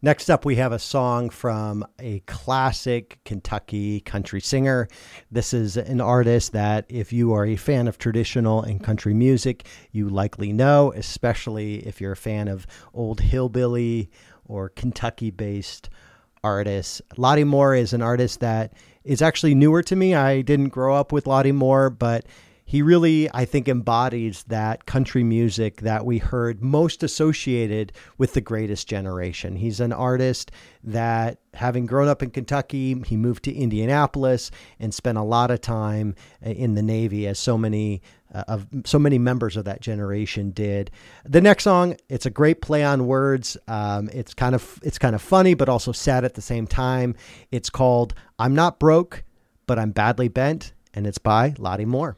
Next up, we have a song from a classic Kentucky country singer. This is an artist that, if you are a fan of traditional and country music, you likely know, especially if you're a fan of old hillbilly or Kentucky based artists. Lattie Moore is an artist that is actually newer to me. I didn't grow up with Lattie Moore, but he really, I think, embodies that country music that we heard most associated with the greatest generation. He's an artist that, having grown up in Kentucky, he moved to Indianapolis and spent a lot of time uh, in the Navy, as so many uh, of so many members of that generation did. The next song, it's a great play on words. Um, it's kind of it's kind of funny, but also sad at the same time. It's called "I'm Not Broke, but I'm Badly Bent," and it's by Lattie Moore.